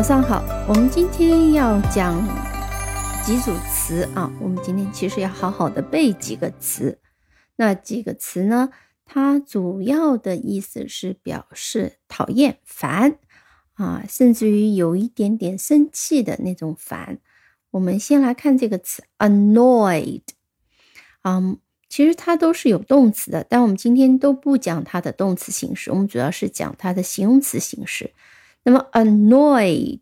早上好，我们今天要讲几组词啊。我们今天其实要好好的背几个词。那几个词呢？它主要的意思是表示讨厌、烦啊，甚至于有一点点生气的那种烦。我们先来看这个词 annoyed，嗯，其实它都是有动词的，但我们今天都不讲它的动词形式，我们主要是讲它的形容词形式。那么 annoyed，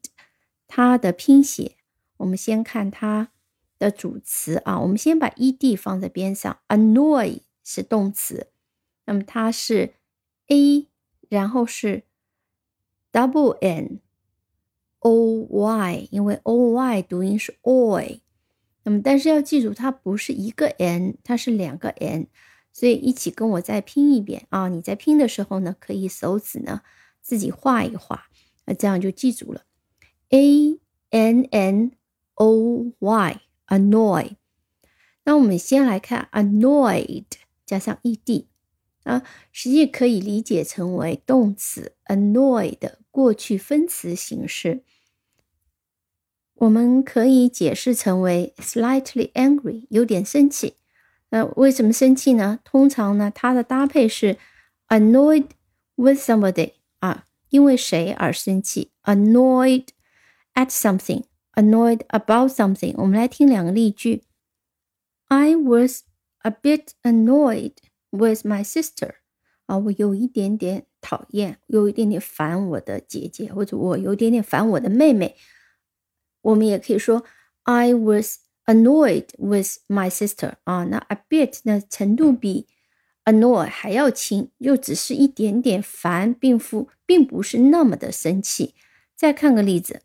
它的拼写，我们先看它的主词啊。我们先把 ed 放在边上，annoy 是动词，那么它是 a，然后是 double n o y，因为 o y 读音是 oy。那么但是要记住，它不是一个 n，它是两个 n，所以一起跟我再拼一遍啊。你在拼的时候呢，可以手指呢自己画一画。那这样就记住了，a n n o y，annoy。那我们先来看 annoyed 加上 e d 啊，实际可以理解成为动词 annoy 的过去分词形式。我们可以解释成为 slightly angry，有点生气。那为什么生气呢？通常呢，它的搭配是 annoyed with somebody。因为谁而生气？Annoyed at something, annoyed about something。我们来听两个例句。I was a bit annoyed with my sister。啊，我有一点点讨厌，有一点点烦我的姐姐，或者我有一点点烦我的妹妹。我们也可以说 I was annoyed with my sister。啊，那 a bit 那程度比 annoy 还要轻，又只是一点点烦，并不并不是那么的生气。再看个例子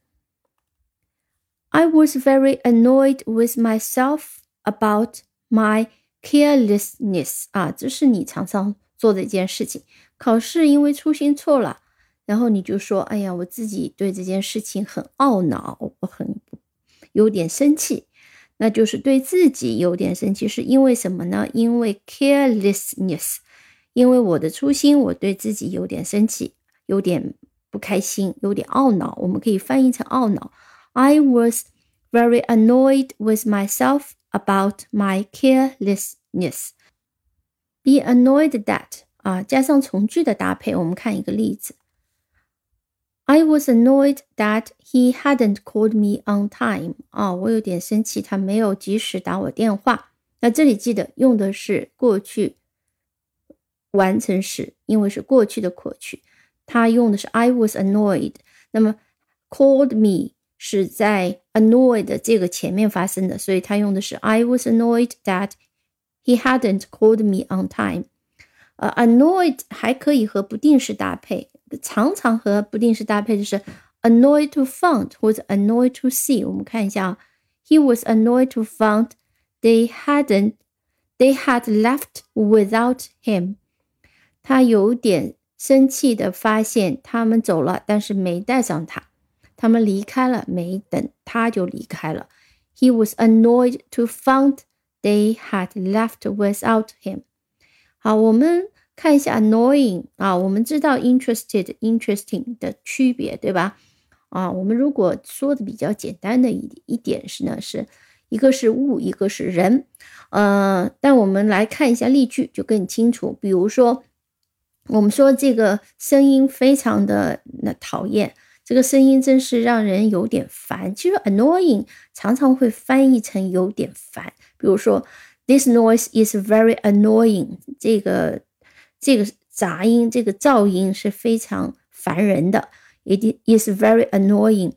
，I was very annoyed with myself about my carelessness。啊，这是你常常做的一件事情。考试因为粗心错了，然后你就说：“哎呀，我自己对这件事情很懊恼，我很有点生气。”那就是对自己有点生气，是因为什么呢？因为 carelessness，因为我的粗心，我对自己有点生气，有点不开心，有点懊恼。我们可以翻译成懊恼。I was very annoyed with myself about my carelessness. Be annoyed that 啊，加上从句的搭配，我们看一个例子。I was annoyed that he hadn't called me on time. 啊，我有点生气，他没有及时打我电话。那这里记得用的是过去完成时，因为是过去的过去， 他用的是 I was annoyed。那么 called me 是在 annoyed 这个前面发生的，所以他用的是 I was annoyed that he hadn't called me on time。呃，annoyed 还可以和不定式搭配。常常和不定式搭配的是 annoyed to find 或者 annoyed to see。我们看一下啊，He was annoyed to find they hadn't they had left without him。他有点 生气的发现他们走了，但是没带上他。他们离开了，没等他就离开了。He was annoyed to find they had left without him。好，我们。看一下 annoying 啊，我们知道 interested、interesting 的区别，对吧？啊，我们如果说的比较简单的一一点是呢，是一个是物，一个是人，呃，但我们来看一下例句就更清楚。比如说，我们说这个声音非常的那讨厌，这个声音真是让人有点烦。其实 annoying 常常会翻译成有点烦。比如说，this noise is very annoying，这个。这个杂音，这个噪音是非常烦人的，it is very annoying。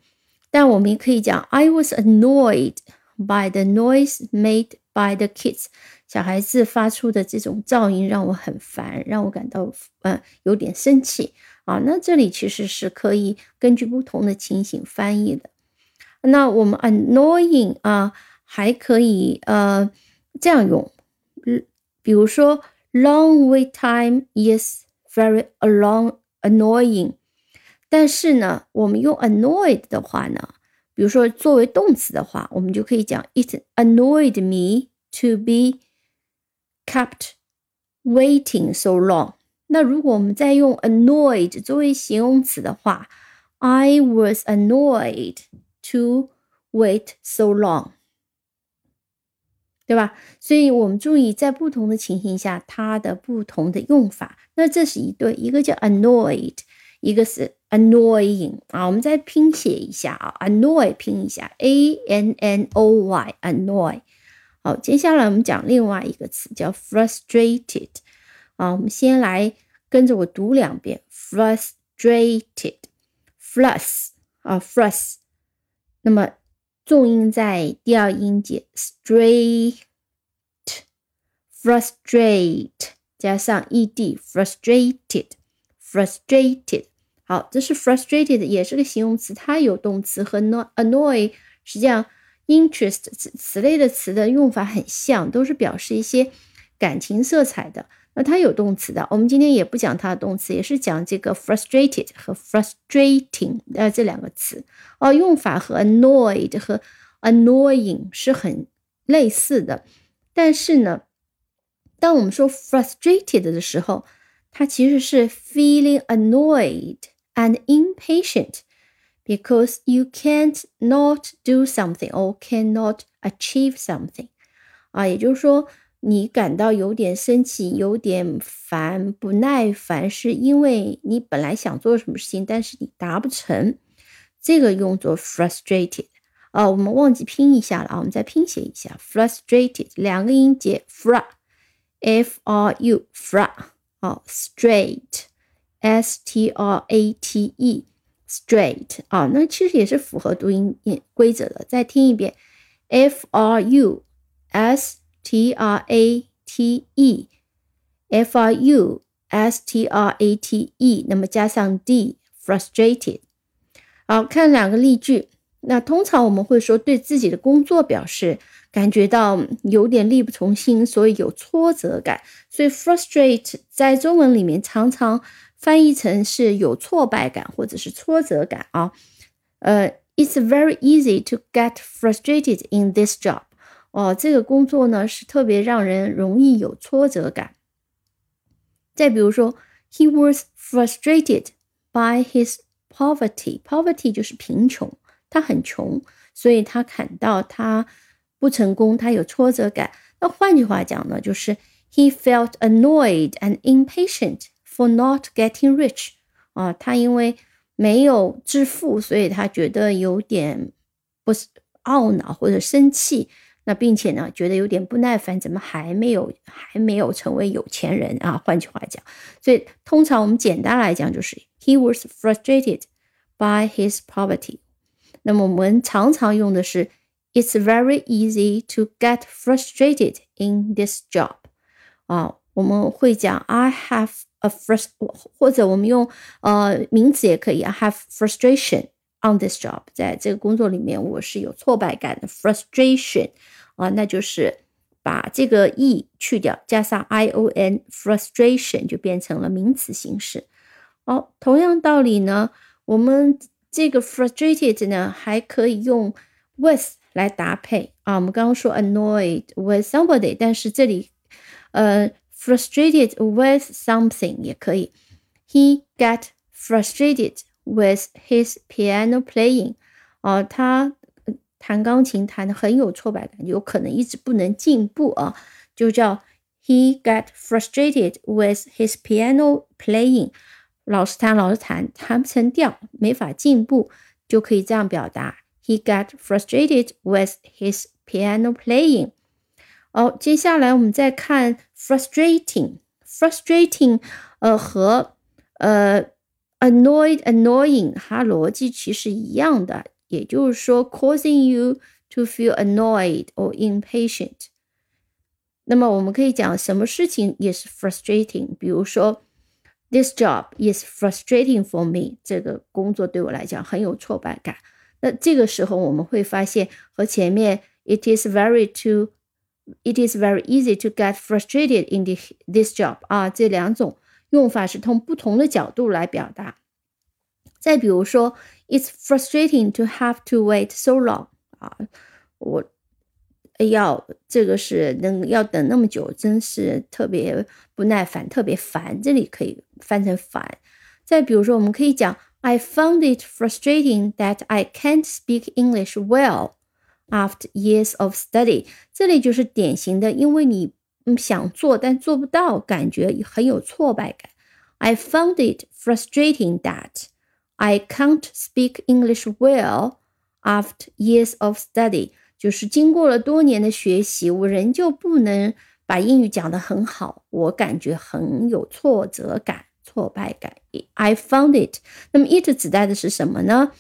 但我们也可以讲，I was annoyed by the noise made by the kids。小孩子发出的这种噪音让我很烦，让我感到呃有点生气啊。那这里其实是可以根据不同的情形翻译的。那我们 annoying 啊，还可以呃这样用，比如说。Long wait time is very a long annoying。但是呢，我们用 annoyed 的话呢，比如说作为动词的话，我们就可以讲 It annoyed me to be kept waiting so long。那如果我们再用 annoyed 作为形容词的话 I was annoyed to wait so long，对吧？所以我们注意在不同的情形下它的不同的用法。那这是一对，一个叫 annoyed，一个是 annoying 啊。我们再拼写一下啊，annoy 拼一下，a n n o y，annoy。好，接下来我们讲另外一个词叫 frustrated 啊。我们先来跟着我读两遍，frustrated，frus 啊，frus。那么重音在第二音节，straight，frustrate 加上 ed，frustrated，frustrated。好，这是 frustrated，也是个形容词，它有动词和 no annoy，实际上 interest 此此类的词的用法很像，都是表示一些感情色彩的。那它有动词的，我们今天也不讲它的动词，也是讲这个 frustrated 和 frustrating 呃这两个词哦，用法和 annoyed 和 annoying 是很类似的。但是呢，当我们说 frustrated 的时候，它其实是 feeling annoyed and impatient because you can't not do something or cannot achieve something 啊，也就是说。你感到有点生气、有点烦、不耐烦，是因为你本来想做什么事情，但是你达不成，这个用作 frustrated 啊。我们忘记拼一下了啊，我们再拼写一下 frustrated，两个音节 fra，f r u fra 啊 S T R A T E, straight 啊，那其实也是符合读音规则的。再听一遍，f r u s。T R A T E F R U S T R A T E，那么加上 D，frustrated。好看两个例句。那通常我们会说对自己的工作表示感觉到有点力不从心，所以有挫折感。所以 frustrate 在中文里面常常翻译成是有挫败感或者是挫折感啊。呃，It's very easy to get frustrated in this job。哦，这个工作呢是特别让人容易有挫折感。再比如说，He was frustrated by his poverty. Poverty 就是贫穷，他很穷，所以他感到他不成功，他有挫折感。那换句话讲呢，就是 He felt annoyed and impatient for not getting rich. 啊，他因为没有致富，所以他觉得有点不是懊恼或者生气。那并且呢，觉得有点不耐烦，怎么还没有还没有成为有钱人啊？换句话讲，所以通常我们简单来讲就是 he was frustrated by his poverty。那么我们常常用的是 it's very easy to get frustrated in this job。啊，我们会讲 I have a frust，或者我们用呃名词也可以啊 have frustration on this job。在这个工作里面，我是有挫败感的 frustration。啊，那就是把这个 e 去掉，加上 i o n，frustration 就变成了名词形式。好，同样道理呢，我们这个 frustrated 呢还可以用 with 来搭配啊。我们刚刚说 annoyed with somebody，但是这里呃 frustrated with something 也可以。He got frustrated with his piano playing。啊，他。弹钢琴弹的很有挫败感，有可能一直不能进步啊，就叫 he got frustrated with his piano playing，老是弹老是弹，弹不成调，没法进步，就可以这样表达 he got frustrated with his piano playing。 哦，接下来我们再看 frustrating，frustrating，呃和呃 annoyed annoying，它逻辑其实一样的。也就是说，causing you to feel annoyed or impatient。那么我们可以讲什么事情也是 frustrating，比如说，this job is frustrating for me。这个工作对我来讲很有挫败感。那这个时候我们会发现和前面 it is very to it is very easy to get frustrated in this this job 啊这两种用法是从不同的角度来表达。再比如说，It's frustrating to have to wait so long 啊，我要这个是能要等那么久，真是特别不耐烦，特别烦。这里可以翻成烦。再比如说，我们可以讲 I found it frustrating that I can't speak English well After years of study。这里就是典型的，因为你想做但做不到，感觉很有挫败感。I found it frustrating that I can't speak English well after years of study。就是经过了多年的学习，我仍旧不能把英语讲得很好，我感觉很有挫折感。挫败感。I found it。那么 it 指代的是什么呢？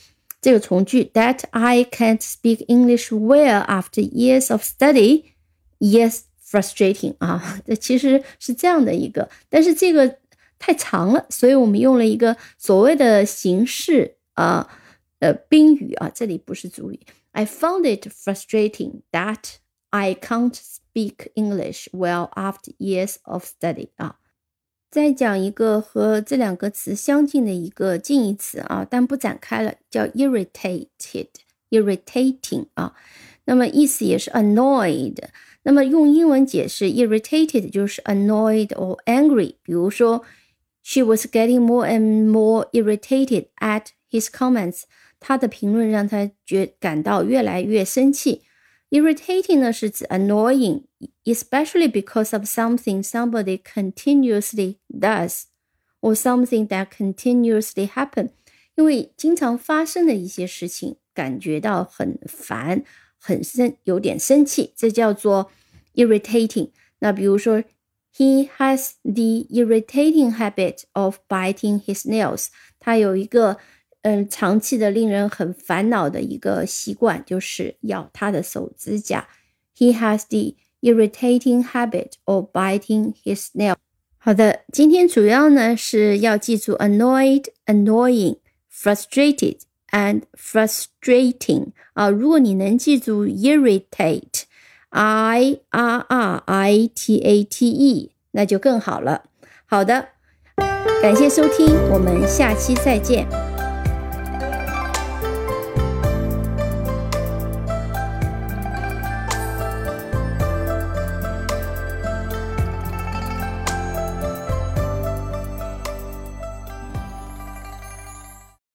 这个从句 that I can't speak English well after years of study. Yes, frustrating 啊，这其实是这样的一个，但是这个太长了，所以我们用了一个所谓的形式啊，呃，宾语啊，这里不是主语。I found it frustrating that I can't speak English well after years of study 啊。 再讲一个和这两个词相近的一个近义词啊，但不展开了，叫 irritated，irritating 啊，那么意思也是 annoyed。那么用英文解释 irritated 就是 annoyed or angry。比如说，she was getting more and more irritated at his comments。他的评论让他觉感到越来越生气。Irritating 呢是指 annoying, especially because of something somebody continuously does or something that continuously happen。因为经常发生的一些事情，感觉到很烦、很生、有点生气，这叫做 irritating。那比如说，He has the irritating habit of biting his nails。他有一个 嗯，长期的令人很烦恼的一个习惯就是咬他的手指甲。He has the irritating habit of biting his nail。好的，今天主要呢是要记住 annoyed、annoying、frustrated and frustrating 啊。如果你能记住 irritate，i r r i t a t e，那就更好了。好的，感谢收听，我们下期再见。